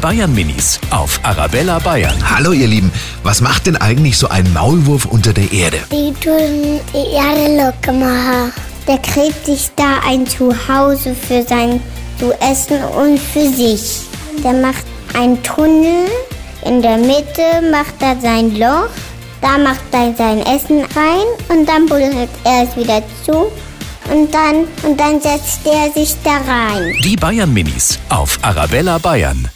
Bayern Minis auf Arabella Bayern. Hallo ihr Lieben, was macht denn eigentlich so ein Maulwurf unter der Erde? Die tun die Erde locker machen. Der gräbt sich da ein Zuhause für sein zu essen und für sich. Der macht einen Tunnel, in der Mitte macht er sein Loch, da macht er sein Essen rein und dann buddelt er es wieder zu und dann, und dann setzt er sich da rein. Die Bayern Minis auf Arabella Bayern.